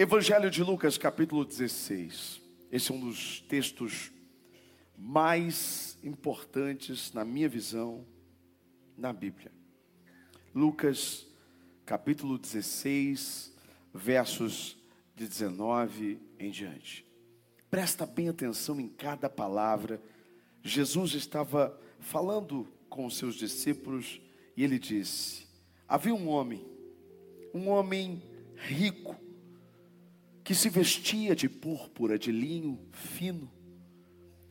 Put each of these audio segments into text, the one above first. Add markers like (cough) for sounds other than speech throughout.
Evangelho de Lucas, capítulo 16. Esse é um dos textos mais importantes, na minha visão, na Bíblia. Lucas, capítulo 16, versos de 19 em diante. Presta bem atenção em cada palavra. Jesus estava falando com os seus discípulos e ele disse: Havia um homem, um homem rico, que se vestia de púrpura, de linho fino,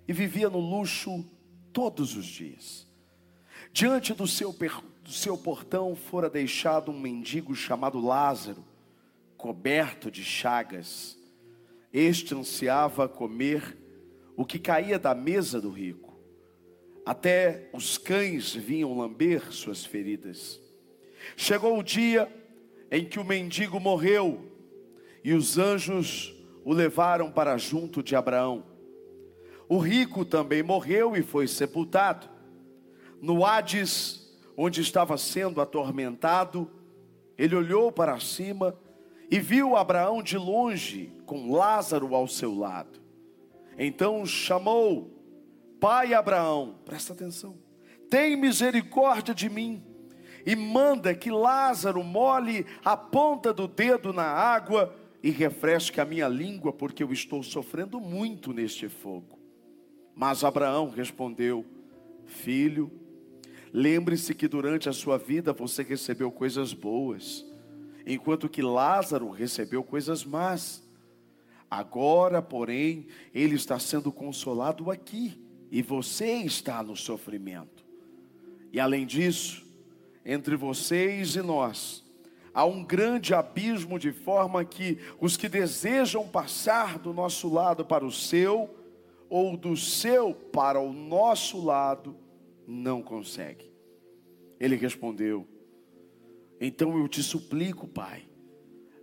e vivia no luxo todos os dias. Diante do seu, do seu portão fora deixado um mendigo chamado Lázaro, coberto de chagas. Este ansiava comer o que caía da mesa do rico. Até os cães vinham lamber suas feridas. Chegou o dia em que o mendigo morreu e os anjos o levaram para junto de Abraão. O rico também morreu e foi sepultado. No Hades, onde estava sendo atormentado, ele olhou para cima e viu Abraão de longe, com Lázaro ao seu lado. Então chamou: Pai Abraão, presta atenção, tem misericórdia de mim e manda que Lázaro molhe a ponta do dedo na água e refresque a minha língua, porque eu estou sofrendo muito neste fogo. Mas Abraão respondeu: Filho, lembre-se que durante a sua vida você recebeu coisas boas, enquanto que Lázaro recebeu coisas más. Agora, porém, ele está sendo consolado aqui, e você está no sofrimento. E além disso, entre vocês e nós, há um grande abismo, de forma que os que desejam passar do nosso lado para o seu, ou do seu para o nosso lado, não conseguem. Ele respondeu: Então eu te suplico, pai,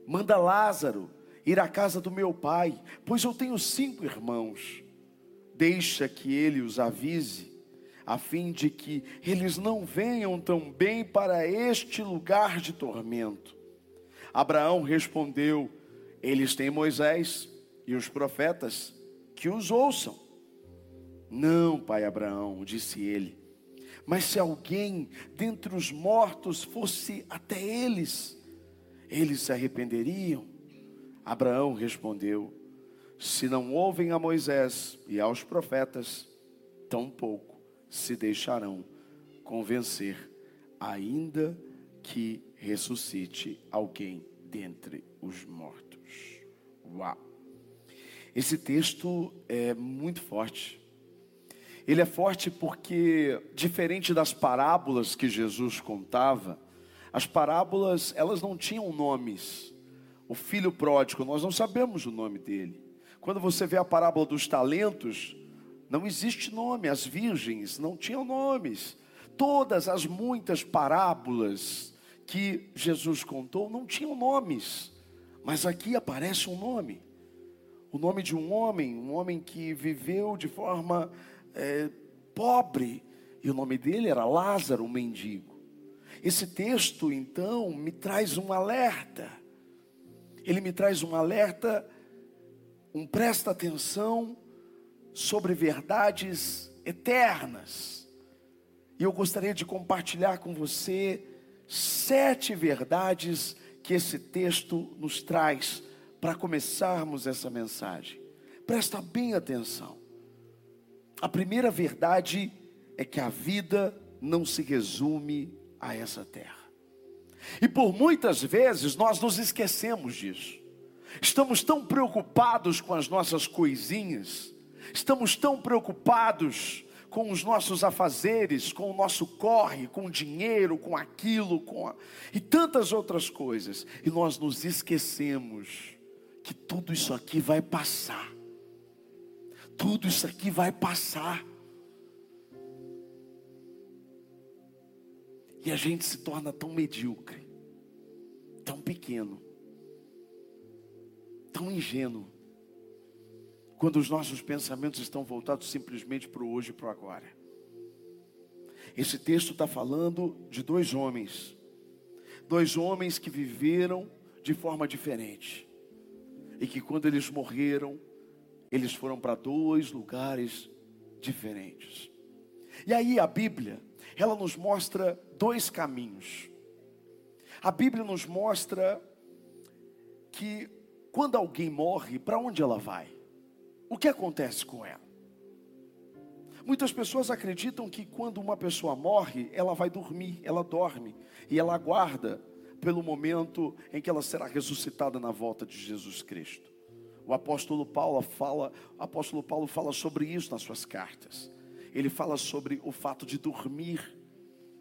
manda Lázaro ir à casa do meu pai, pois eu tenho cinco irmãos. Deixa que ele os avise a fim de que eles não venham também para este lugar de tormento. Abraão respondeu: Eles têm Moisés e os profetas, que os ouçam. Não, pai Abraão, disse ele, mas se alguém dentre os mortos fosse até eles, eles se arrependeriam. Abraão respondeu: Se não ouvem a Moisés e aos profetas, tampouco se deixarão convencer, ainda que ressuscite alguém dentre os mortos. Uau! Esse texto é muito forte. Ele é forte porque, diferente das parábolas que Jesus contava, as parábolas elas não tinham nomes. O filho pródigo, nós não sabemos o nome dele. Quando você vê a parábola dos talentos, não existe nome, as virgens não tinham nomes. Todas as muitas parábolas que Jesus contou não tinham nomes, mas aqui aparece um nome. O nome de um homem, um homem que viveu de forma é, pobre, e o nome dele era Lázaro, o mendigo. Esse texto, então, me traz um alerta. Ele me traz um alerta, um presta atenção sobre verdades eternas. E eu gostaria de compartilhar com você sete verdades que esse texto nos traz para começarmos essa mensagem. Presta bem atenção. A primeira verdade é que a vida não se resume a essa terra. E por muitas vezes nós nos esquecemos disso. Estamos tão preocupados com as nossas coisinhas, Estamos tão preocupados com os nossos afazeres, com o nosso corre, com o dinheiro, com aquilo, com a... e tantas outras coisas, e nós nos esquecemos que tudo isso aqui vai passar. Tudo isso aqui vai passar. E a gente se torna tão medíocre, tão pequeno, tão ingênuo quando os nossos pensamentos estão voltados simplesmente para o hoje e para o agora. Esse texto está falando de dois homens, dois homens que viveram de forma diferente. e que quando eles morreram, eles foram para dois lugares diferentes. E aí a Bíblia, ela nos mostra dois caminhos. A Bíblia nos mostra que quando alguém morre, para onde ela vai? O que acontece com ela? Muitas pessoas acreditam que quando uma pessoa morre, ela vai dormir, ela dorme e ela aguarda pelo momento em que ela será ressuscitada na volta de Jesus Cristo. O apóstolo Paulo fala, apóstolo Paulo fala sobre isso nas suas cartas. Ele fala sobre o fato de dormir,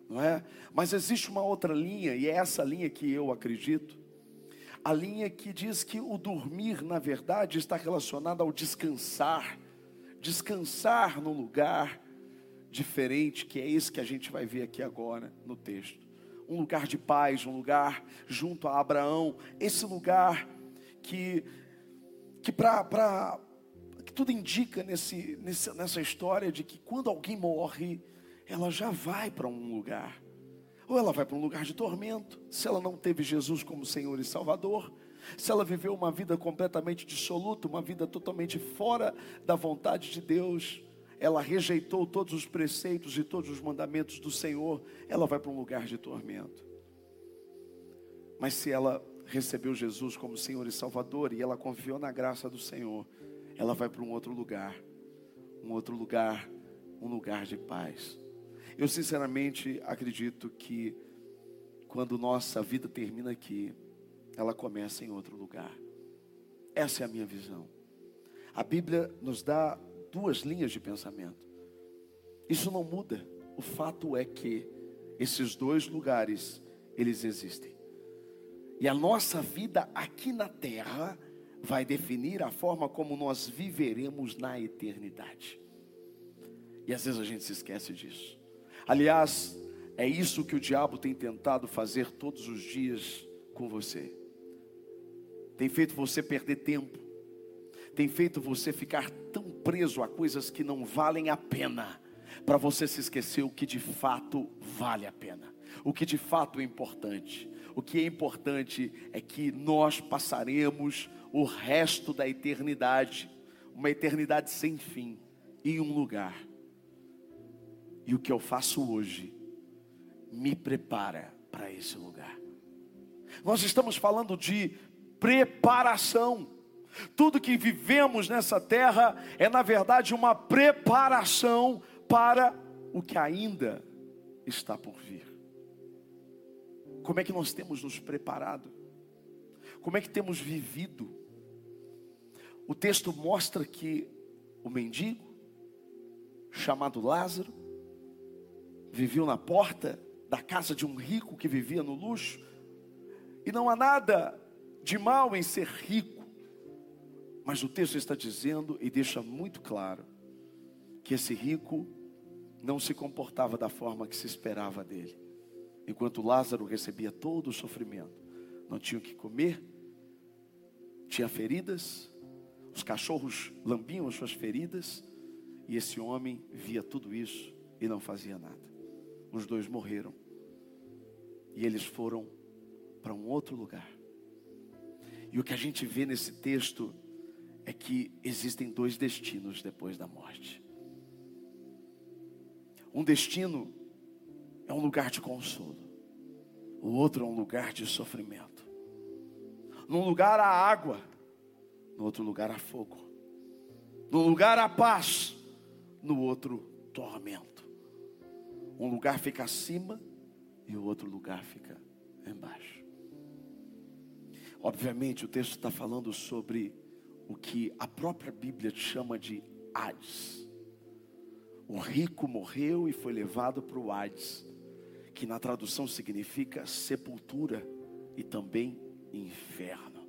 não é? Mas existe uma outra linha e é essa linha que eu acredito. A linha que diz que o dormir, na verdade, está relacionado ao descansar, descansar num lugar diferente, que é esse que a gente vai ver aqui agora no texto. Um lugar de paz, um lugar junto a Abraão, esse lugar que que para que tudo indica nesse, nessa história de que quando alguém morre, ela já vai para um lugar. Ou ela vai para um lugar de tormento, se ela não teve Jesus como Senhor e Salvador, se ela viveu uma vida completamente dissoluta, uma vida totalmente fora da vontade de Deus, ela rejeitou todos os preceitos e todos os mandamentos do Senhor, ela vai para um lugar de tormento. Mas se ela recebeu Jesus como Senhor e Salvador e ela confiou na graça do Senhor, ela vai para um outro lugar, um outro lugar, um lugar de paz. Eu sinceramente acredito que quando nossa vida termina aqui, ela começa em outro lugar. Essa é a minha visão. A Bíblia nos dá duas linhas de pensamento. Isso não muda. O fato é que esses dois lugares, eles existem. E a nossa vida aqui na terra vai definir a forma como nós viveremos na eternidade. E às vezes a gente se esquece disso. Aliás, é isso que o diabo tem tentado fazer todos os dias com você tem feito você perder tempo, tem feito você ficar tão preso a coisas que não valem a pena, para você se esquecer o que de fato vale a pena, o que de fato é importante. O que é importante é que nós passaremos o resto da eternidade, uma eternidade sem fim, em um lugar. E o que eu faço hoje me prepara para esse lugar. Nós estamos falando de preparação. Tudo que vivemos nessa terra é, na verdade, uma preparação para o que ainda está por vir. Como é que nós temos nos preparado? Como é que temos vivido? O texto mostra que o mendigo, chamado Lázaro, viveu na porta da casa de um rico que vivia no luxo, e não há nada de mal em ser rico. Mas o texto está dizendo e deixa muito claro que esse rico não se comportava da forma que se esperava dele. Enquanto Lázaro recebia todo o sofrimento, não tinha o que comer, tinha feridas, os cachorros lambiam as suas feridas, e esse homem via tudo isso e não fazia nada. Os dois morreram, e eles foram para um outro lugar. E o que a gente vê nesse texto é que existem dois destinos depois da morte. Um destino é um lugar de consolo, o outro é um lugar de sofrimento. Num lugar há água, no outro lugar há fogo. Num lugar há paz, no outro tormento. Um lugar fica acima e o outro lugar fica embaixo. Obviamente, o texto está falando sobre o que a própria Bíblia chama de Hades. O rico morreu e foi levado para o Hades, que na tradução significa sepultura e também inferno.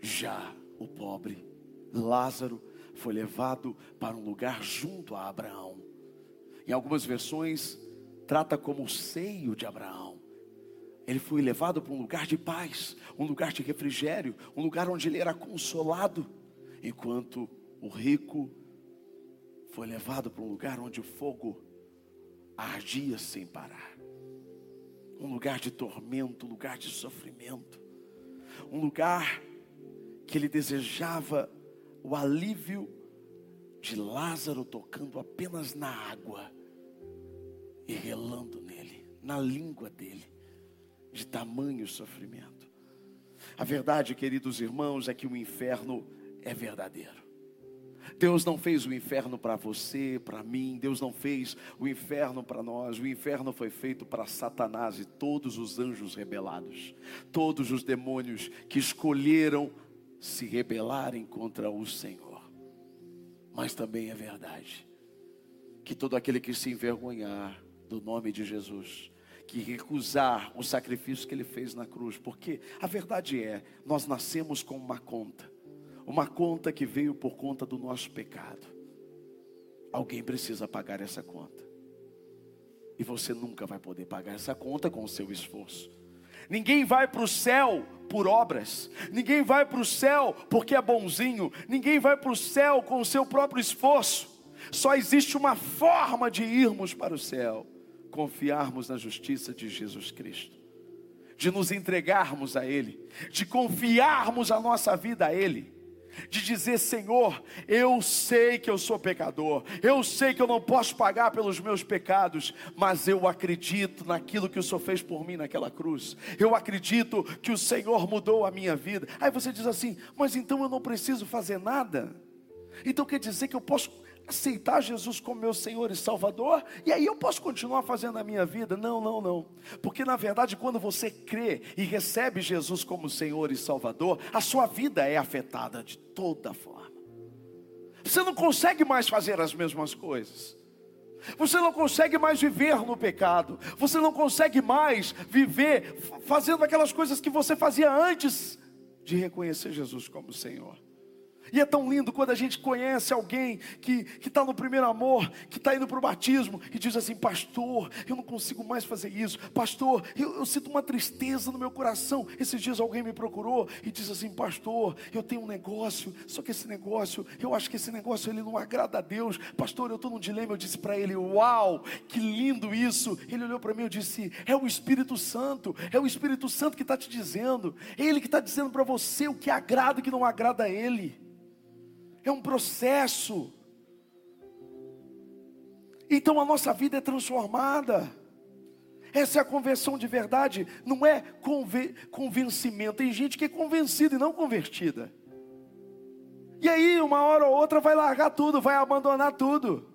Já o pobre Lázaro foi levado para um lugar junto a Abraão. Em algumas versões, trata como o seio de Abraão. Ele foi levado para um lugar de paz, um lugar de refrigério, um lugar onde ele era consolado, enquanto o rico foi levado para um lugar onde o fogo ardia sem parar. Um lugar de tormento, um lugar de sofrimento, um lugar que ele desejava o alívio de Lázaro tocando apenas na água e relando nele, na língua dele, de tamanho sofrimento. A verdade, queridos irmãos, é que o inferno é verdadeiro. Deus não fez o inferno para você, para mim, Deus não fez o inferno para nós. O inferno foi feito para Satanás e todos os anjos rebelados, todos os demônios que escolheram se rebelarem contra o Senhor. Mas também é verdade que todo aquele que se envergonhar do nome de Jesus, que recusar o sacrifício que ele fez na cruz, porque a verdade é, nós nascemos com uma conta uma conta que veio por conta do nosso pecado. Alguém precisa pagar essa conta. E você nunca vai poder pagar essa conta com o seu esforço. Ninguém vai para o céu por obras, ninguém vai para o céu porque é bonzinho, ninguém vai para o céu com o seu próprio esforço. Só existe uma forma de irmos para o céu: confiarmos na justiça de Jesus Cristo, de nos entregarmos a Ele, de confiarmos a nossa vida a Ele de dizer: Senhor, eu sei que eu sou pecador, eu sei que eu não posso pagar pelos meus pecados, mas eu acredito naquilo que o Senhor fez por mim naquela cruz, eu acredito que o Senhor mudou a minha vida. Aí você diz assim: Mas então eu não preciso fazer nada? Então quer dizer que eu posso aceitar Jesus como meu Senhor e Salvador, e aí eu posso continuar fazendo a minha vida. Não, não, não. Porque na verdade, quando você crê e recebe Jesus como Senhor e Salvador, a sua vida é afetada de toda forma. Você não consegue mais fazer as mesmas coisas. Você não consegue mais viver no pecado. Você não consegue mais viver fazendo aquelas coisas que você fazia antes de reconhecer Jesus como Senhor. E é tão lindo quando a gente conhece alguém que está no primeiro amor, que está indo para o batismo e diz assim: Pastor, eu não consigo mais fazer isso. Pastor, eu, eu, sinto uma tristeza no meu coração. Esses dias alguém me procurou e disse assim: Pastor, eu tenho um negócio, só que esse negócio, eu acho que esse negócio ele não agrada a Deus. Pastor, eu estou num dilema. Eu disse para ele: Uau, que lindo isso. Ele olhou para mim e disse: É o Espírito Santo, é o Espírito Santo que está te dizendo, Ele que está dizendo para você o que agrada e o que não agrada a Ele é um processo. Então a nossa vida é transformada. Essa é a conversão de verdade, não é convencimento. Tem gente que é convencida e não convertida. E aí, uma hora ou outra, vai largar tudo, vai abandonar tudo.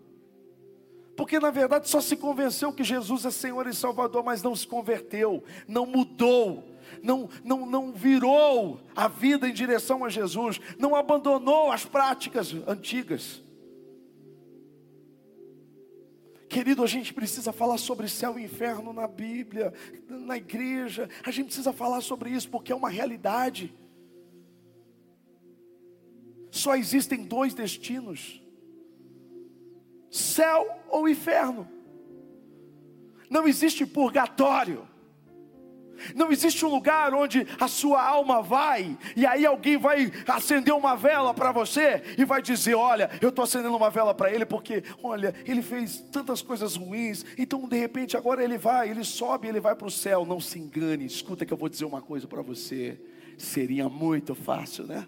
Porque na verdade só se convenceu que Jesus é Senhor e Salvador, mas não se converteu, não mudou, não, não, não virou a vida em direção a Jesus, não abandonou as práticas antigas. Querido, a gente precisa falar sobre céu e inferno na Bíblia, na igreja, a gente precisa falar sobre isso porque é uma realidade. Só existem dois destinos: céu ou inferno. Não existe purgatório. Não existe um lugar onde a sua alma vai, e aí alguém vai acender uma vela para você e vai dizer: Olha, eu estou acendendo uma vela para ele porque, olha, ele fez tantas coisas ruins, então de repente agora ele vai, ele sobe, ele vai para o céu. Não se engane, escuta que eu vou dizer uma coisa para você: seria muito fácil, né?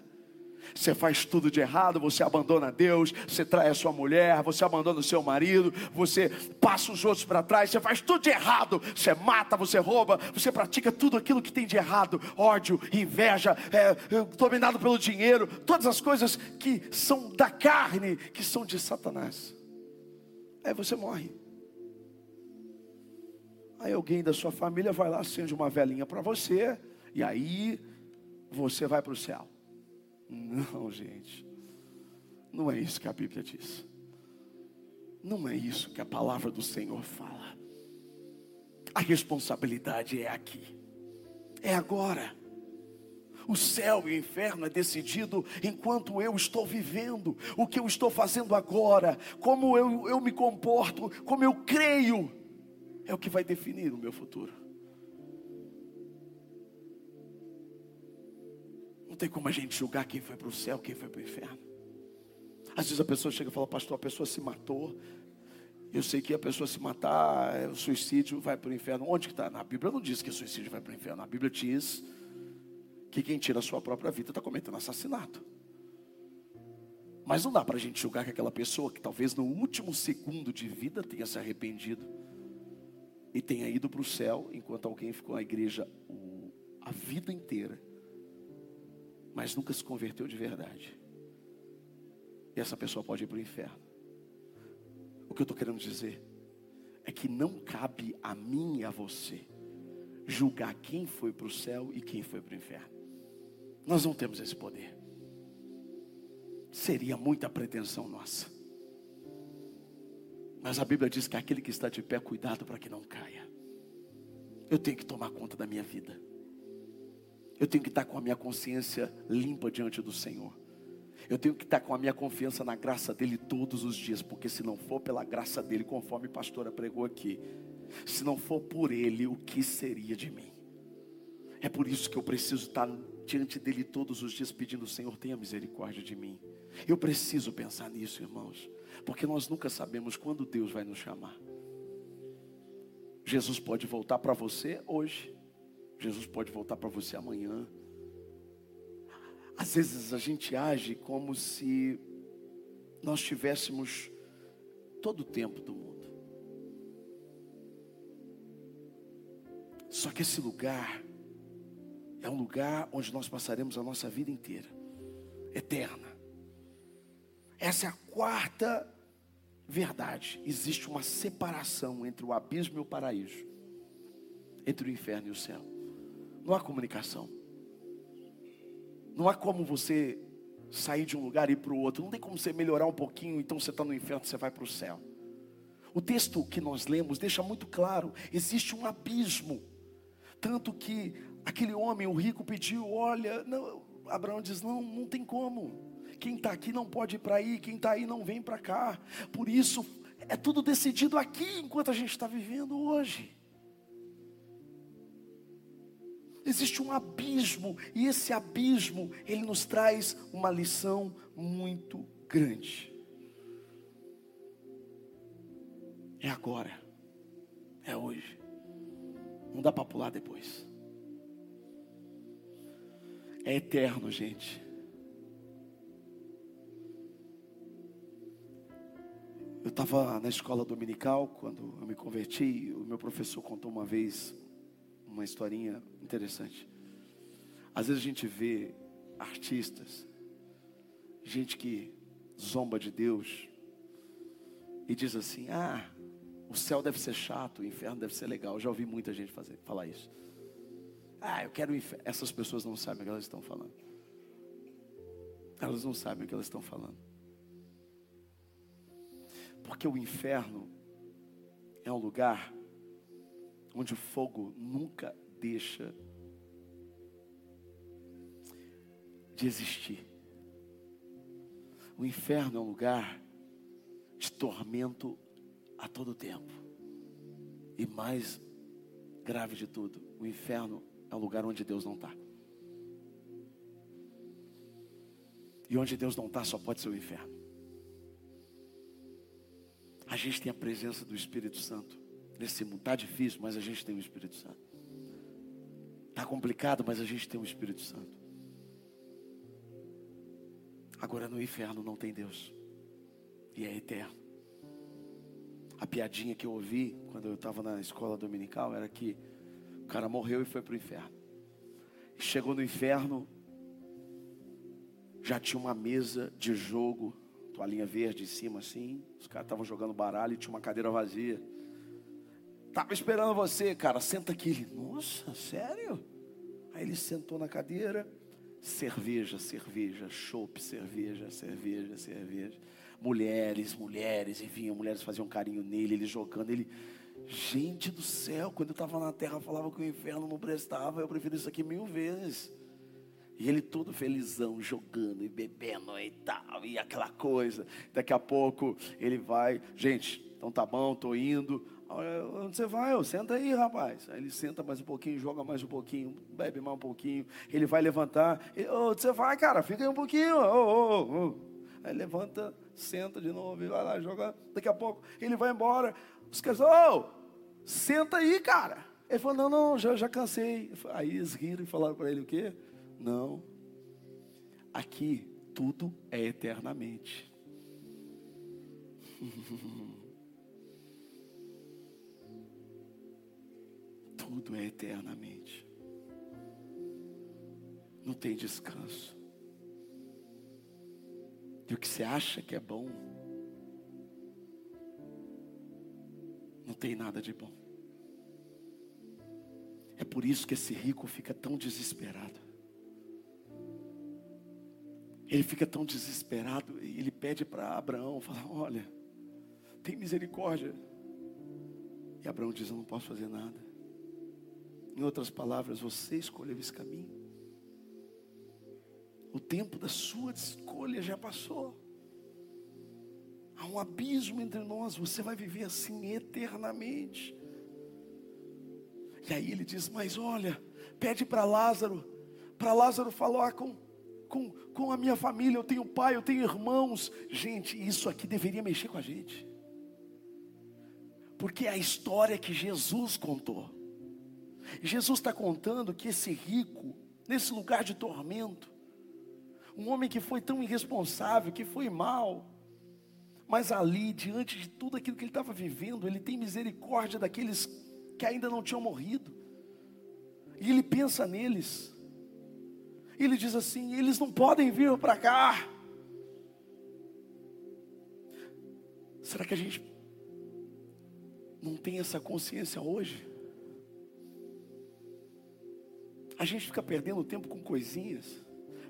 Você faz tudo de errado, você abandona Deus, você trai a sua mulher, você abandona o seu marido, você passa os outros para trás, você faz tudo de errado, você mata, você rouba, você pratica tudo aquilo que tem de errado, ódio, inveja, é, é, dominado pelo dinheiro, todas as coisas que são da carne, que são de Satanás. Aí você morre. Aí alguém da sua família vai lá, acende uma velhinha para você, e aí você vai para o céu. Não, gente. Não é isso que a Bíblia diz. Não é isso que a palavra do Senhor fala. A responsabilidade é aqui. É agora. O céu e o inferno é decidido enquanto eu estou vivendo, o que eu estou fazendo agora, como eu, eu me comporto, como eu creio, é o que vai definir o meu futuro. Tem como a gente julgar quem foi para o céu, quem foi para o inferno. Às vezes a pessoa chega e fala, pastor, a pessoa se matou. Eu sei que a pessoa se matar, é, o suicídio vai para o inferno. Onde que está? Na Bíblia não diz que o suicídio vai para o inferno. A Bíblia diz que quem tira a sua própria vida está cometendo assassinato. Mas não dá para a gente julgar que aquela pessoa que talvez no último segundo de vida tenha se arrependido e tenha ido para o céu, enquanto alguém ficou na igreja a vida inteira, mas nunca se converteu de verdade. E essa pessoa pode ir para o inferno. O que eu estou querendo dizer é que não cabe a mim e a você julgar quem foi para o céu e quem foi para o inferno. Nós não temos esse poder. Seria muita pretensão nossa. Mas a Bíblia diz que aquele que está de pé, cuidado para que não caia. Eu tenho que tomar conta da minha vida. Eu tenho que estar com a minha consciência limpa diante do Senhor. Eu tenho que estar com a minha confiança na graça dele todos os dias, porque se não for pela graça dele, conforme a pastora pregou aqui, se não for por ele, o que seria de mim? É por isso que eu preciso estar diante dele todos os dias pedindo, Senhor, tenha misericórdia de mim. Eu preciso pensar nisso, irmãos, porque nós nunca sabemos quando Deus vai nos chamar. Jesus pode voltar para você hoje, Jesus pode voltar para você amanhã. Às vezes a gente age como se nós tivéssemos todo o tempo do mundo. Só que esse lugar é um lugar onde nós passaremos a nossa vida inteira, eterna. Essa é a quarta verdade. Existe uma separação entre o abismo e o paraíso, entre o inferno e o céu. Não há comunicação. Não há como você sair de um lugar e ir para o outro. Não tem como você melhorar um pouquinho, então você está no inferno, você vai para o céu. O texto que nós lemos deixa muito claro: existe um abismo. Tanto que aquele homem, o rico, pediu: Olha, não, Abraão diz: Não, não tem como. Quem está aqui não pode ir para aí, quem está aí não vem para cá. Por isso, é tudo decidido aqui enquanto a gente está vivendo hoje. Existe um abismo, e esse abismo, ele nos traz uma lição muito grande. É agora, é hoje, não dá para pular depois. É eterno, gente. Eu estava na escola dominical quando eu me converti. O meu professor contou uma vez uma historinha interessante. Às vezes a gente vê artistas, gente que zomba de Deus e diz assim: Ah, o céu deve ser chato, o inferno deve ser legal. Eu já ouvi muita gente fazer, falar isso. Ah, eu quero o inferno. Essas pessoas não sabem o que elas estão falando. Elas não sabem o que elas estão falando. Porque o inferno é um lugar onde o fogo nunca deixa de existir. O inferno é um lugar de tormento a todo tempo. E mais grave de tudo, o inferno é um lugar onde Deus não está. E onde Deus não está, só pode ser o inferno. A gente tem a presença do Espírito Santo nesse mundo. Está difícil, mas a gente tem o Espírito Santo. Está complicado, mas a gente tem o Espírito Santo. Agora no inferno não tem Deus. E é eterno. A piadinha que eu ouvi quando eu estava na escola dominical era que o cara morreu e foi para o inferno. chegou no inferno, já tinha uma mesa de jogo, toalhinha verde em cima assim. Os caras estavam jogando baralho e tinha uma cadeira vazia. Estava esperando você, cara, senta aqui. Ele, Nossa, sério? Aí ele sentou na cadeira, cerveja, cerveja, chopp, cerveja, cerveja, cerveja. Mulheres, mulheres, e mulheres faziam carinho nele, ele jogando, ele. Gente do céu, quando eu estava na terra, falava que o inferno não prestava, eu prefiro isso aqui mil vezes. E ele todo felizão, jogando e bebendo e tal, e aquela coisa. Daqui a pouco ele vai, gente, então tá bom, tô indo. Onde você vai? Eu, senta aí, rapaz. Aí ele senta mais um pouquinho, joga mais um pouquinho, bebe mais um pouquinho. Ele vai levantar. onde você vai, cara? Fica aí um pouquinho. Oh, oh, oh. Aí levanta, senta de novo, vai lá, joga. Daqui a pouco ele vai embora. Os caras, ô, senta aí, cara. Ele falou, não, não, já, já cansei. Aí eles riram e falaram para ele o quê? Não. Aqui tudo é eternamente. (laughs) tudo é eternamente. Não tem descanso. E o que você acha que é bom, não tem nada de bom. É por isso que esse rico fica tão desesperado. Ele fica tão desesperado e ele pede para Abraão, fala, olha, tem misericórdia. E Abraão diz, eu não posso fazer nada. Em outras palavras, você escolheu esse caminho. O tempo da sua escolha já passou. Há um abismo entre nós, você vai viver assim eternamente. E aí ele diz: Mas olha, pede para Lázaro, para Lázaro falar com, com, com a minha família. Eu tenho pai, eu tenho irmãos. Gente, isso aqui deveria mexer com a gente, porque é a história que Jesus contou. Jesus está contando que esse rico, nesse lugar de tormento, um homem que foi tão irresponsável, que foi mal, mas ali, diante de tudo aquilo que ele estava vivendo, ele tem misericórdia daqueles que ainda não tinham morrido, e ele pensa neles, ele diz assim: eles não podem vir para cá. Será que a gente não tem essa consciência hoje? A gente fica perdendo tempo com coisinhas.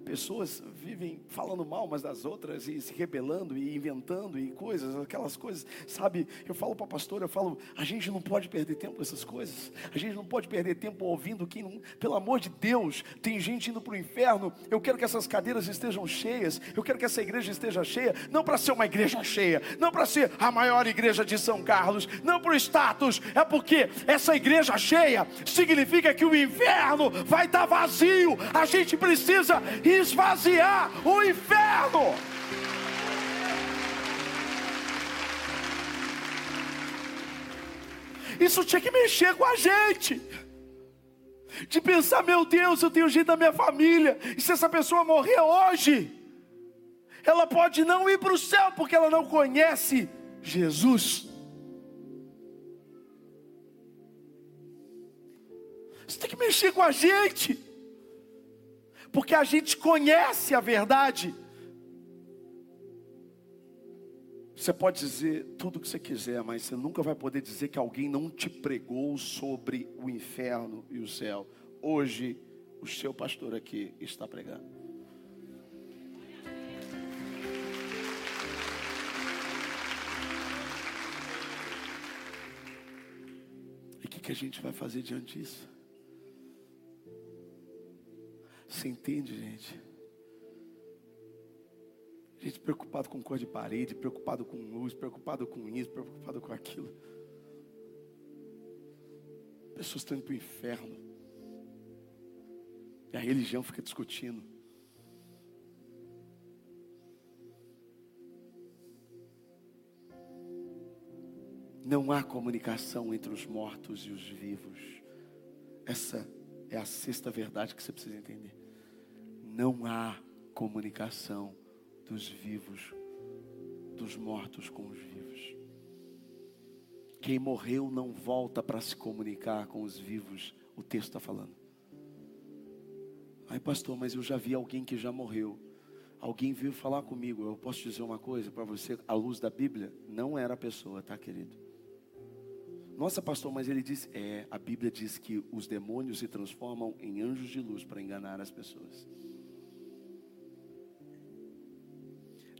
Pessoas vivem falando mal umas das outras e se rebelando e inventando e coisas, aquelas coisas, sabe? Eu falo para a pastora, eu falo, a gente não pode perder tempo com essas coisas. A gente não pode perder tempo ouvindo quem pelo amor de Deus, tem gente indo para o inferno. Eu quero que essas cadeiras estejam cheias. Eu quero que essa igreja esteja cheia, não para ser uma igreja cheia, não para ser a maior igreja de São Carlos, não por status, é porque essa igreja cheia significa que o inferno vai estar vazio. A gente precisa esvaziar o inferno. Isso tinha que mexer com a gente. De pensar, meu Deus, eu tenho jeito da minha família. E se essa pessoa morrer hoje, ela pode não ir para o céu porque ela não conhece Jesus. Isso tem que mexer com a gente porque a gente conhece a verdade. Você pode dizer tudo o que você quiser, mas você nunca vai poder dizer que alguém não te pregou sobre o inferno e o céu. Hoje, o seu pastor aqui está pregando. E o que, que a gente vai fazer diante disso? Você entende, gente? Gente preocupado com cor de parede, preocupado com luz, preocupado com isso, preocupado com aquilo. Pessoas estão indo para o inferno. E a religião fica discutindo. Não há comunicação entre os mortos e os vivos. Essa é a sexta verdade que você precisa entender não há comunicação dos vivos, dos mortos com os vivos. Quem morreu não volta para se comunicar com os vivos, o texto está falando. Ai, pastor, mas eu já vi alguém que já morreu. Alguém veio falar comigo. Eu posso dizer uma coisa para você, à luz da Bíblia? Não era a pessoa, tá, querido? Nossa, pastor, mas ele diz: é, a Bíblia diz que os demônios se transformam em anjos de luz para enganar as pessoas.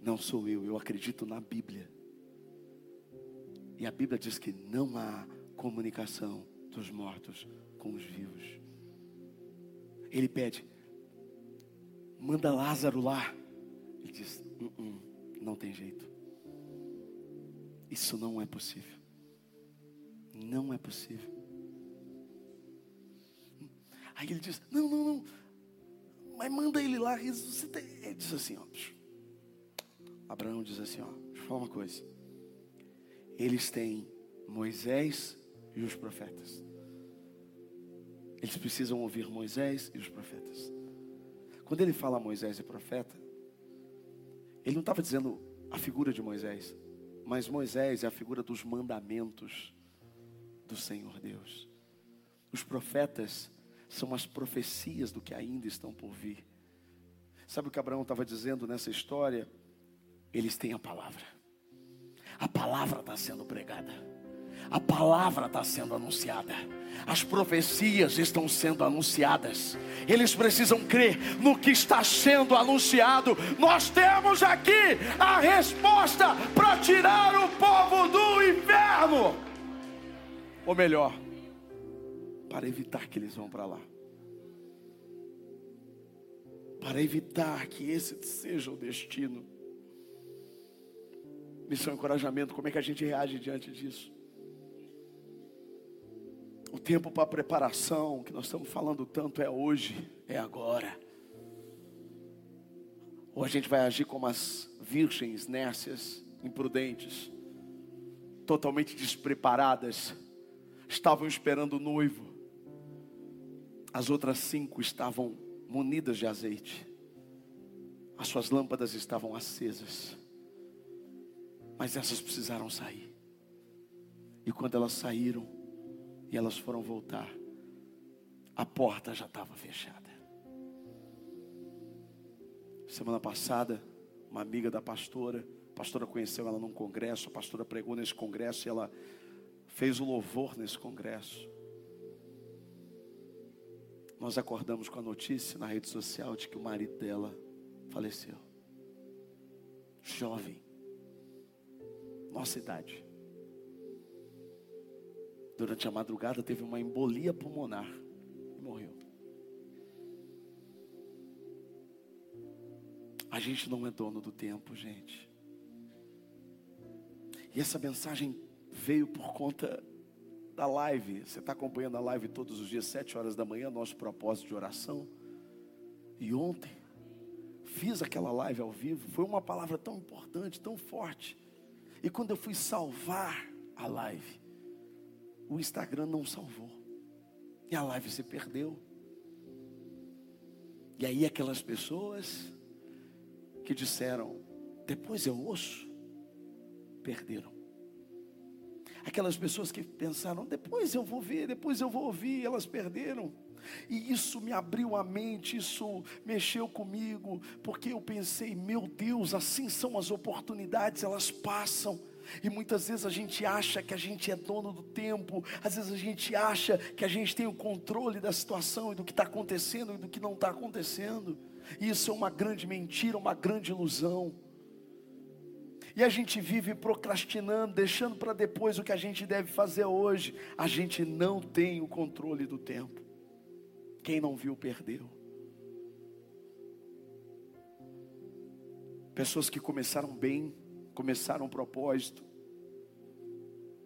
Não sou eu, eu acredito na Bíblia. E a Bíblia diz que não há comunicação dos mortos com os vivos. Ele pede, manda Lázaro lá. Ele diz: uh -uh, não tem jeito. Isso não é possível. Não é possível. Aí ele diz: Não, não, não. Mas manda ele lá. Ele diz assim: ó, Abraão diz assim: ó, deixa eu falar uma coisa. Eles têm Moisés e os profetas. Eles precisam ouvir Moisés e os profetas. Quando ele fala Moisés e profeta, ele não estava dizendo a figura de Moisés, mas Moisés é a figura dos mandamentos do Senhor Deus. Os profetas são as profecias do que ainda estão por vir. Sabe o que Abraão estava dizendo nessa história? Eles têm a palavra. A palavra está sendo pregada. A palavra está sendo anunciada. As profecias estão sendo anunciadas. Eles precisam crer no que está sendo anunciado. Nós temos aqui a resposta para tirar o povo do inferno. Ou melhor, para evitar que eles vão para lá. Para evitar que esse seja o destino. Missão encorajamento, como é que a gente reage diante disso? O tempo para preparação, que nós estamos falando tanto, é hoje, é agora. Ou a gente vai agir como as virgens nércias, imprudentes, totalmente despreparadas, estavam esperando o noivo. As outras cinco estavam munidas de azeite, as suas lâmpadas estavam acesas, mas essas precisaram sair. E quando elas saíram, e elas foram voltar. A porta já estava fechada. Semana passada, uma amiga da pastora, a pastora conheceu ela num congresso, a pastora pregou nesse congresso e ela fez o louvor nesse congresso. Nós acordamos com a notícia na rede social de que o marido dela faleceu. Jovem, nossa idade durante a madrugada teve uma embolia pulmonar e morreu. A gente não é dono do tempo, gente. E essa mensagem veio por conta da live. Você está acompanhando a live todos os dias, sete horas da manhã, nosso propósito de oração. E ontem, fiz aquela live ao vivo. Foi uma palavra tão importante, tão forte. E quando eu fui salvar a live, o Instagram não salvou. E a live se perdeu. E aí aquelas pessoas que disseram, depois eu ouço, perderam. Aquelas pessoas que pensaram, depois eu vou ver, depois eu vou ouvir, elas perderam. E isso me abriu a mente, isso mexeu comigo, porque eu pensei, meu Deus, assim são as oportunidades, elas passam. E muitas vezes a gente acha que a gente é dono do tempo, às vezes a gente acha que a gente tem o controle da situação e do que está acontecendo e do que não está acontecendo. E isso é uma grande mentira, uma grande ilusão. E a gente vive procrastinando, deixando para depois o que a gente deve fazer hoje. A gente não tem o controle do tempo. Quem não viu, perdeu. Pessoas que começaram bem, começaram um propósito,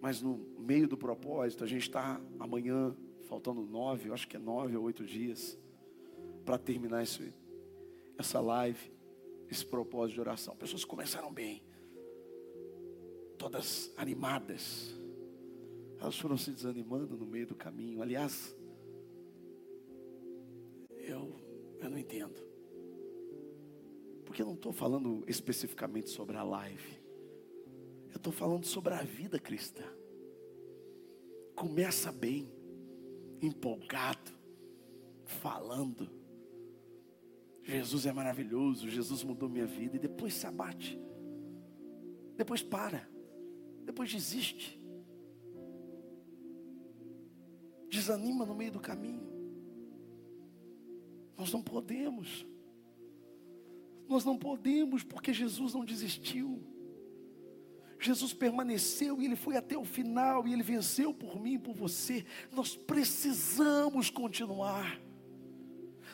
mas no meio do propósito, a gente está amanhã, faltando nove, eu acho que é nove ou oito dias, para terminar esse, essa live, esse propósito de oração. Pessoas começaram bem, todas animadas, elas foram se desanimando no meio do caminho. Aliás, eu, eu não entendo. Porque eu não estou falando especificamente sobre a live. Eu estou falando sobre a vida cristã. Começa bem, empolgado, falando. Jesus é maravilhoso, Jesus mudou minha vida. E depois se abate. Depois para. Depois desiste. Desanima no meio do caminho. Nós não podemos. Nós não podemos porque Jesus não desistiu. Jesus permaneceu e ele foi até o final e ele venceu por mim e por você. Nós precisamos continuar,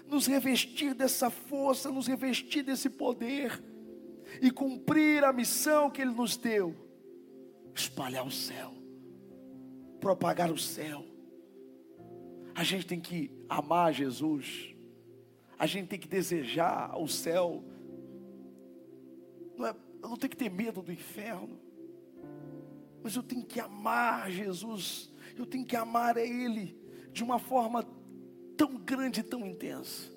nos revestir dessa força, nos revestir desse poder e cumprir a missão que ele nos deu espalhar o céu, propagar o céu. A gente tem que amar Jesus, a gente tem que desejar o céu. Não é, não tenho que ter medo do inferno mas eu tenho que amar Jesus, eu tenho que amar a Ele de uma forma tão grande e tão intensa.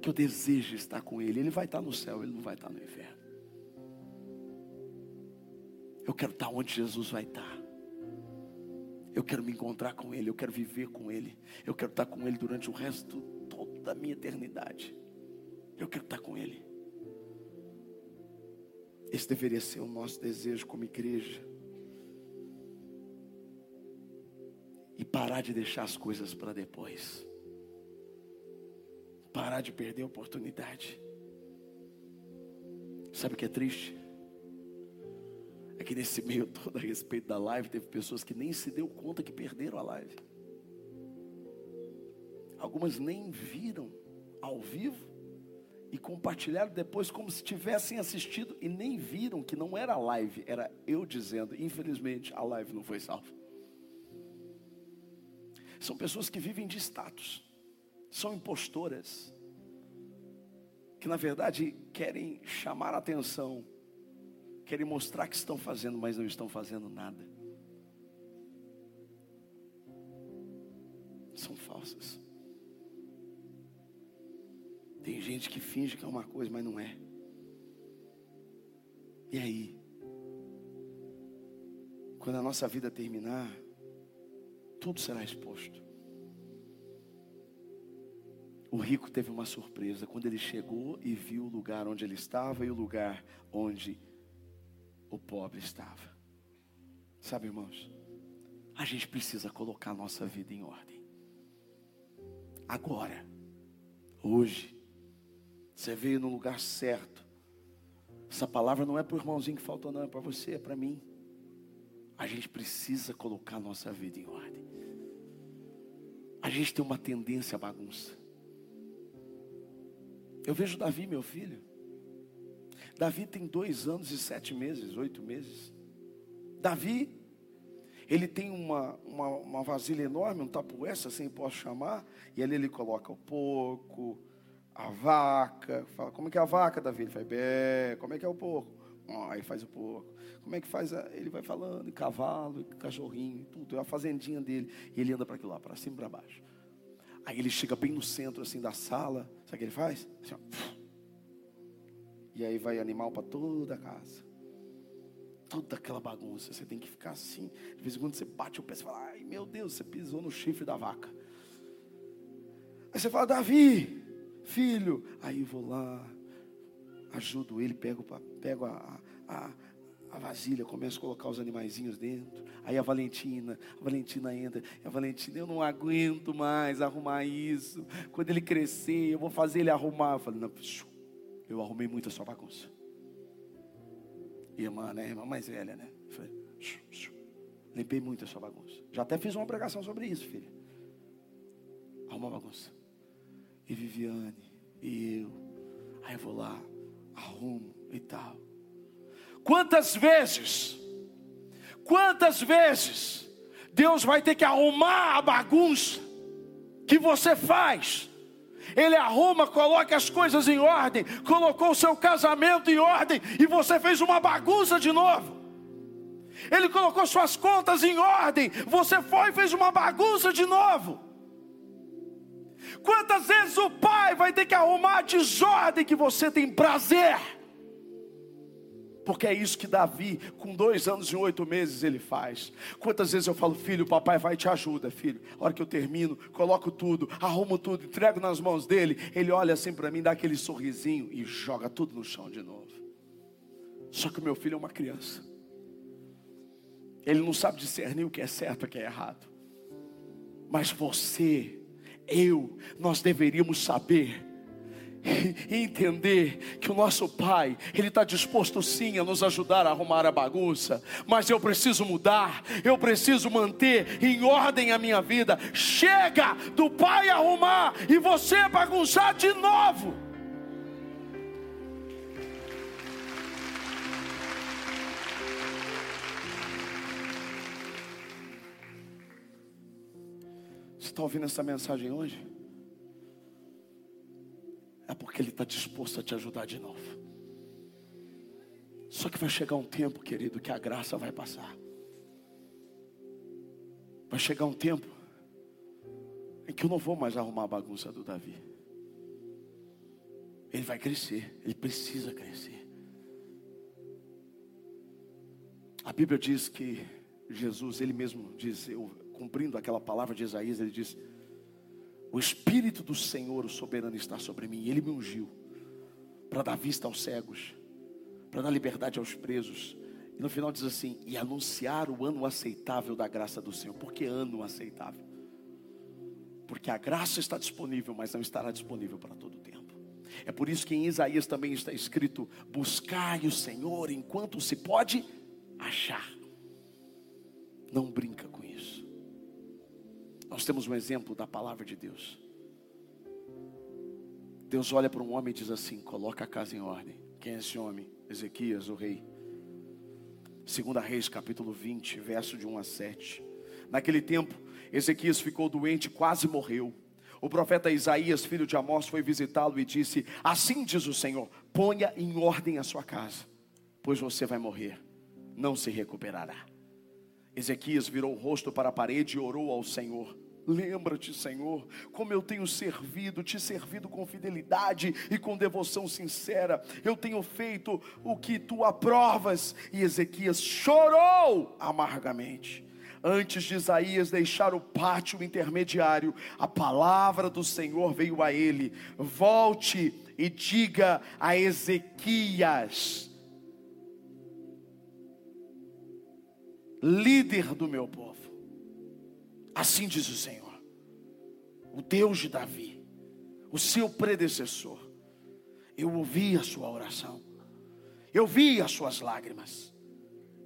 que eu desejo estar com Ele. Ele vai estar no céu, Ele não vai estar no inferno. Eu quero estar onde Jesus vai estar. Eu quero me encontrar com Ele, eu quero viver com Ele, eu quero estar com Ele durante o resto toda da minha eternidade. Eu quero estar com Ele. Esse deveria ser o nosso desejo como igreja. E parar de deixar as coisas para depois. Parar de perder a oportunidade. Sabe o que é triste? É que nesse meio todo a respeito da live, teve pessoas que nem se deu conta que perderam a live. Algumas nem viram ao vivo e compartilharam depois como se tivessem assistido e nem viram que não era live, era eu dizendo, infelizmente a live não foi salva. São pessoas que vivem de status, são impostoras, que na verdade querem chamar a atenção querem mostrar que estão fazendo, mas não estão fazendo nada. São falsas. Tem gente que finge que é uma coisa, mas não é. E aí? Quando a nossa vida terminar, tudo será exposto. O rico teve uma surpresa quando ele chegou e viu o lugar onde ele estava e o lugar onde o pobre estava. Sabe, irmãos, a gente precisa colocar a nossa vida em ordem. Agora, hoje, você veio no lugar certo. Essa palavra não é para o irmãozinho que faltou, não, é para você, é para mim. A gente precisa colocar a nossa vida em ordem. A gente tem uma tendência à bagunça. Eu vejo Davi, meu filho. Davi tem dois anos e sete meses, oito meses. Davi, ele tem uma, uma, uma vasilha enorme, um tapuessa, assim posso chamar, e ali ele coloca o porco, a vaca. Fala, como é que é a vaca, Davi? Ele faz, bé, como é que é o porco? Oh, aí faz o porco. Como é que faz? A... Ele vai falando, e cavalo, e cachorrinho, tudo. É a fazendinha dele. E ele anda para aquilo lá, para cima e para baixo. Aí ele chega bem no centro assim da sala. Sabe o que ele faz? Assim, ó, e aí vai animal para toda a casa. Toda aquela bagunça. Você tem que ficar assim. De vez em quando você bate o pé e fala: Ai meu Deus, você pisou no chifre da vaca. Aí você fala: Davi, filho. Aí vou lá, ajudo ele, pego, pego a, a, a vasilha, começo a colocar os animaizinhos dentro. Aí a Valentina, a Valentina entra. E a Valentina, eu não aguento mais arrumar isso. Quando ele crescer, eu vou fazer ele arrumar. Eu falei, não, eu arrumei muita sua bagunça. Irmã, né? Irmã mais velha, né? Falei, limpei muito a sua bagunça. Já até fiz uma pregação sobre isso, filha. Arruma bagunça. E Viviane, e eu. Aí eu vou lá, arrumo e tal. Quantas vezes, quantas vezes Deus vai ter que arrumar a bagunça que você faz ele arruma, coloca as coisas em ordem, colocou o seu casamento em ordem e você fez uma bagunça de novo. Ele colocou suas contas em ordem, você foi e fez uma bagunça de novo. Quantas vezes o pai vai ter que arrumar a desordem que você tem prazer? Porque é isso que Davi, com dois anos e oito meses, ele faz. Quantas vezes eu falo, filho, papai vai te ajuda, filho. A hora que eu termino, coloco tudo, arrumo tudo, entrego nas mãos dele. Ele olha assim para mim, dá aquele sorrisinho e joga tudo no chão de novo. Só que o meu filho é uma criança. Ele não sabe discernir o que é certo e o que é errado. Mas você, eu, nós deveríamos saber e entender que o nosso Pai, Ele está disposto sim a nos ajudar a arrumar a bagunça, mas eu preciso mudar, eu preciso manter em ordem a minha vida. Chega do Pai arrumar e você bagunçar de novo. Você está ouvindo essa mensagem hoje? É porque Ele está disposto a te ajudar de novo. Só que vai chegar um tempo, querido, que a graça vai passar. Vai chegar um tempo em que eu não vou mais arrumar a bagunça do Davi. ele vai crescer, ele precisa crescer. A Bíblia diz que Jesus, ele mesmo diz, eu, cumprindo aquela palavra de Isaías, ele diz: O Espírito do Senhor, o soberano, está sobre mim, ele me ungiu para dar vista aos cegos, para dar liberdade aos presos. E no final diz assim: e anunciar o ano aceitável da graça do Senhor. Por que ano aceitável? Porque a graça está disponível, mas não estará disponível para todo o tempo. É por isso que em Isaías também está escrito: buscai o Senhor enquanto se pode achar. Não brinca com. Nós temos um exemplo da palavra de Deus. Deus olha para um homem e diz assim: coloca a casa em ordem. Quem é esse homem? Ezequias, o rei. Segunda Reis, capítulo 20, verso de 1 a 7. Naquele tempo, Ezequias ficou doente, quase morreu. O profeta Isaías, filho de Amós, foi visitá-lo e disse: Assim diz o Senhor: ponha em ordem a sua casa, pois você vai morrer, não se recuperará. Ezequias virou o rosto para a parede e orou ao Senhor. Lembra-te, Senhor, como eu tenho servido, te servido com fidelidade e com devoção sincera. Eu tenho feito o que tu aprovas. E Ezequias chorou amargamente. Antes de Isaías deixar o pátio intermediário, a palavra do Senhor veio a ele: volte e diga a Ezequias, líder do meu povo Assim diz o Senhor, o Deus de Davi, o seu predecessor. Eu ouvi a sua oração, eu vi as suas lágrimas,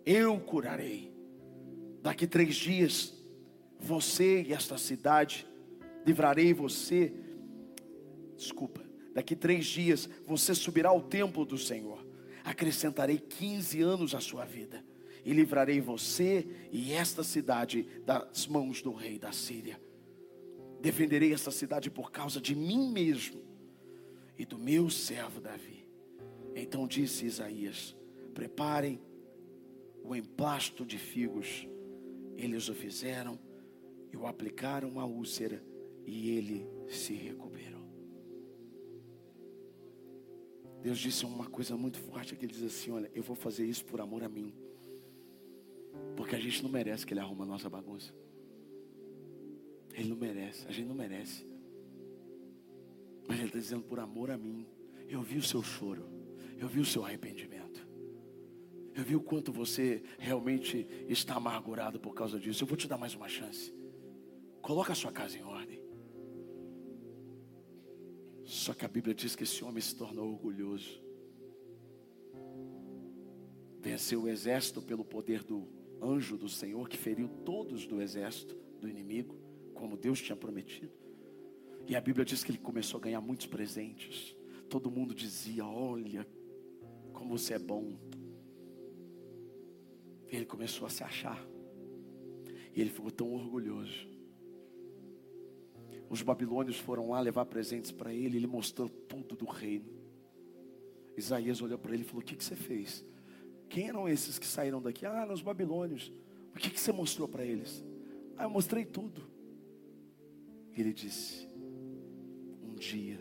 eu curarei. Daqui três dias, você e esta cidade, livrarei você. Desculpa, daqui três dias, você subirá ao templo do Senhor, acrescentarei 15 anos à sua vida e livrarei você e esta cidade das mãos do rei da Síria. Defenderei esta cidade por causa de mim mesmo e do meu servo Davi. Então disse Isaías: Preparem o emplasto de figos. Eles o fizeram e o aplicaram à úlcera, e ele se recuperou. Deus disse uma coisa muito forte que ele diz assim: Olha, eu vou fazer isso por amor a mim. Porque a gente não merece que Ele arruma a nossa bagunça. Ele não merece, a gente não merece. Mas Ele está dizendo, por amor a mim, eu vi o seu choro, eu vi o seu arrependimento. Eu vi o quanto você realmente está amargurado por causa disso. Eu vou te dar mais uma chance. Coloca a sua casa em ordem. Só que a Bíblia diz que esse homem se tornou orgulhoso. Venceu o exército pelo poder do anjo do Senhor que feriu todos do exército do inimigo, como Deus tinha prometido. E a Bíblia diz que ele começou a ganhar muitos presentes. Todo mundo dizia: Olha, como você é bom. Ele começou a se achar. E ele ficou tão orgulhoso. Os babilônios foram lá levar presentes para ele. Ele mostrou tudo do reino. Isaías olhou para ele e falou: O que, que você fez? Quem eram esses que saíram daqui? Ah, nos babilônios. O que, que você mostrou para eles? Ah, eu mostrei tudo. Ele disse: Um dia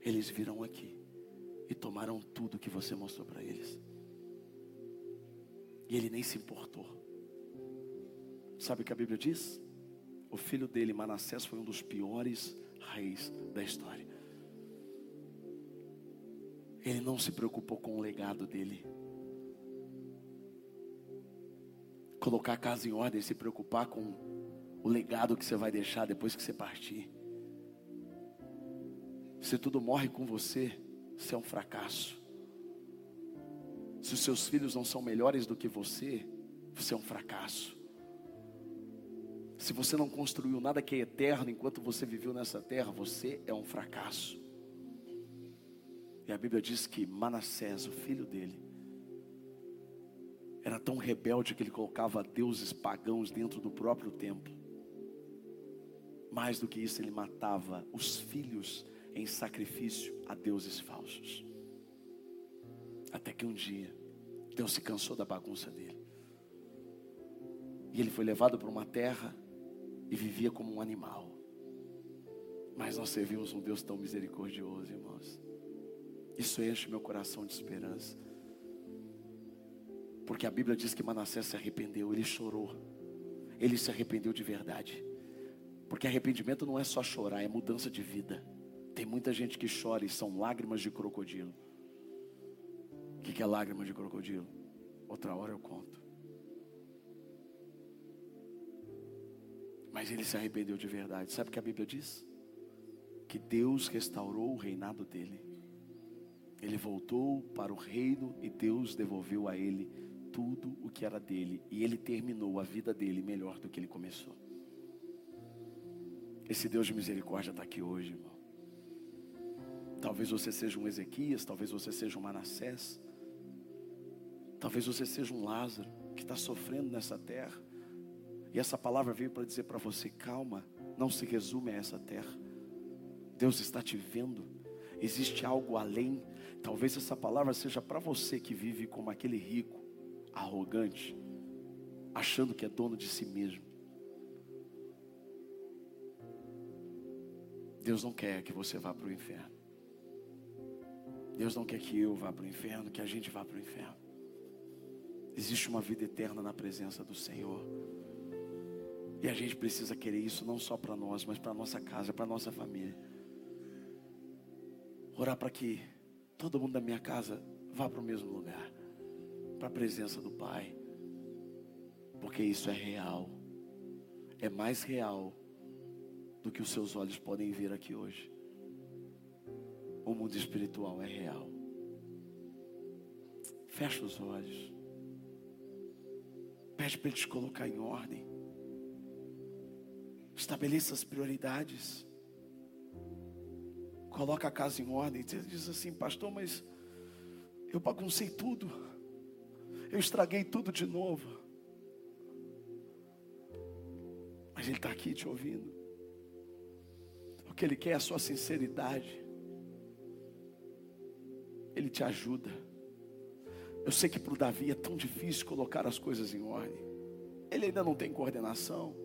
eles virão aqui e tomaram tudo que você mostrou para eles. E ele nem se importou. Sabe o que a Bíblia diz? O filho dele, Manassés, foi um dos piores reis da história. Ele não se preocupou com o legado dele. Colocar a casa em ordem, se preocupar com o legado que você vai deixar depois que você partir. Se tudo morre com você, você é um fracasso. Se os seus filhos não são melhores do que você, você é um fracasso. Se você não construiu nada que é eterno enquanto você viveu nessa terra, você é um fracasso. E a Bíblia diz que Manassés, o filho dele, era tão rebelde que ele colocava deuses pagãos dentro do próprio templo. Mais do que isso, ele matava os filhos em sacrifício a deuses falsos. Até que um dia, Deus se cansou da bagunça dele. E ele foi levado para uma terra e vivia como um animal. Mas nós servimos um Deus tão misericordioso, irmãos. Isso enche meu coração de esperança. Porque a Bíblia diz que Manassés se arrependeu, ele chorou. Ele se arrependeu de verdade. Porque arrependimento não é só chorar, é mudança de vida. Tem muita gente que chora e são lágrimas de crocodilo. O que é lágrima de crocodilo? Outra hora eu conto. Mas ele se arrependeu de verdade. Sabe o que a Bíblia diz? Que Deus restaurou o reinado dele. Ele voltou para o reino e Deus devolveu a ele tudo o que era dele. E ele terminou a vida dele melhor do que ele começou. Esse Deus de misericórdia está aqui hoje, irmão. Talvez você seja um Ezequias, talvez você seja um Manassés, talvez você seja um Lázaro que está sofrendo nessa terra. E essa palavra veio para dizer para você: calma, não se resume a essa terra. Deus está te vendo. Existe algo além. Talvez essa palavra seja para você que vive como aquele rico, arrogante, achando que é dono de si mesmo. Deus não quer que você vá para o inferno. Deus não quer que eu vá para o inferno, que a gente vá para o inferno. Existe uma vida eterna na presença do Senhor. E a gente precisa querer isso não só para nós, mas para nossa casa, para nossa família. Orar para que todo mundo da minha casa vá para o mesmo lugar, para a presença do Pai, porque isso é real, é mais real do que os seus olhos podem ver aqui hoje. O mundo espiritual é real. Fecha os olhos. Pede para Ele te colocar em ordem. Estabeleça as prioridades. Coloca a casa em ordem. Você diz assim, pastor, mas eu baguncei tudo. Eu estraguei tudo de novo. Mas Ele está aqui te ouvindo. O que Ele quer é a sua sinceridade. Ele te ajuda. Eu sei que para o Davi é tão difícil colocar as coisas em ordem. Ele ainda não tem coordenação.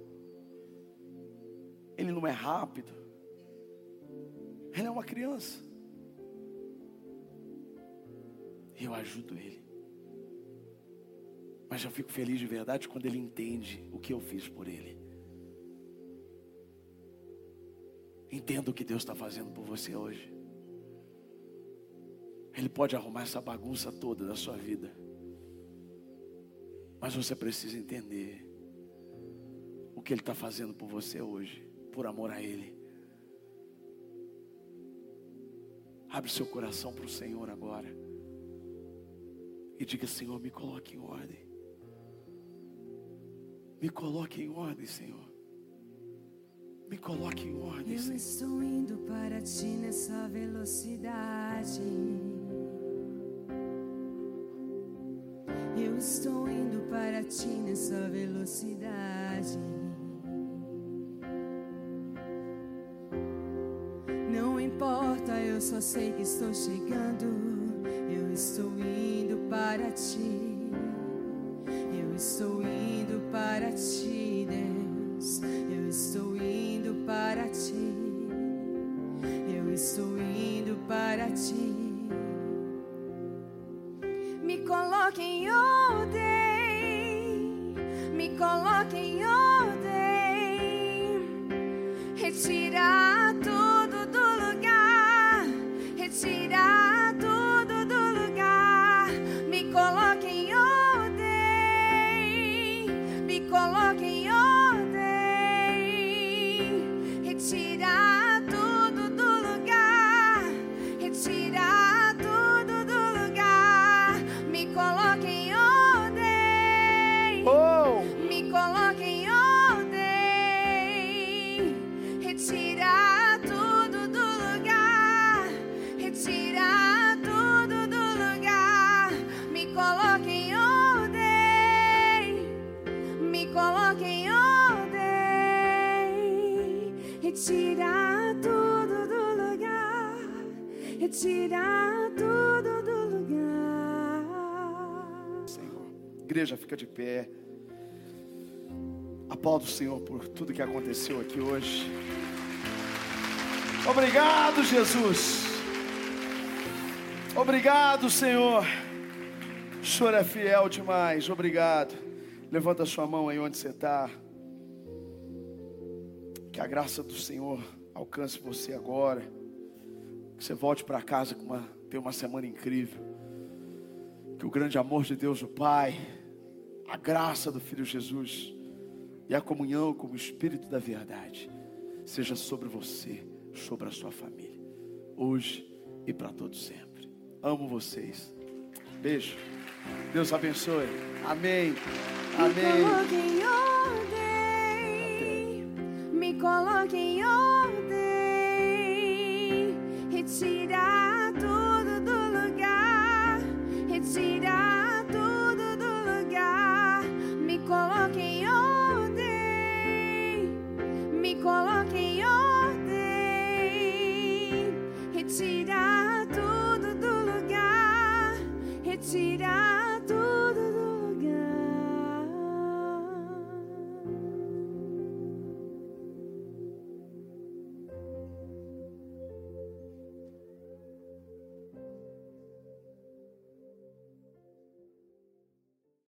Ele não é rápido. Ele é uma criança. E eu ajudo ele. Mas eu fico feliz de verdade quando ele entende o que eu fiz por ele. Entenda o que Deus está fazendo por você hoje. Ele pode arrumar essa bagunça toda da sua vida. Mas você precisa entender o que Ele está fazendo por você hoje, por amor a Ele. Abre seu coração para o Senhor agora. E diga: Senhor, me coloque em ordem. Me coloque em ordem, Senhor. Me coloque em ordem, Eu Senhor. estou indo para ti nessa velocidade. Eu estou indo para ti nessa velocidade. Não importa, eu só sei que estou chegando. Eu estou indo para ti. Eu estou indo para ti, Deus. Eu estou indo para ti. Eu estou indo para ti. Fica de pé. Aplaudo o Senhor por tudo que aconteceu aqui hoje. Obrigado, Jesus. Obrigado, Senhor. O Senhor é fiel demais. Obrigado. Levanta a sua mão aí onde você está. Que a graça do Senhor alcance você agora. Que você volte para casa com uma, ter uma semana incrível. Que o grande amor de Deus, o Pai, a graça do Filho Jesus e a comunhão com o Espírito da verdade seja sobre você, sobre a sua família, hoje e para todos sempre. Amo vocês. Beijo. Deus abençoe. Amém. Amém. Me coloque em ordem. Me coloque em ordem.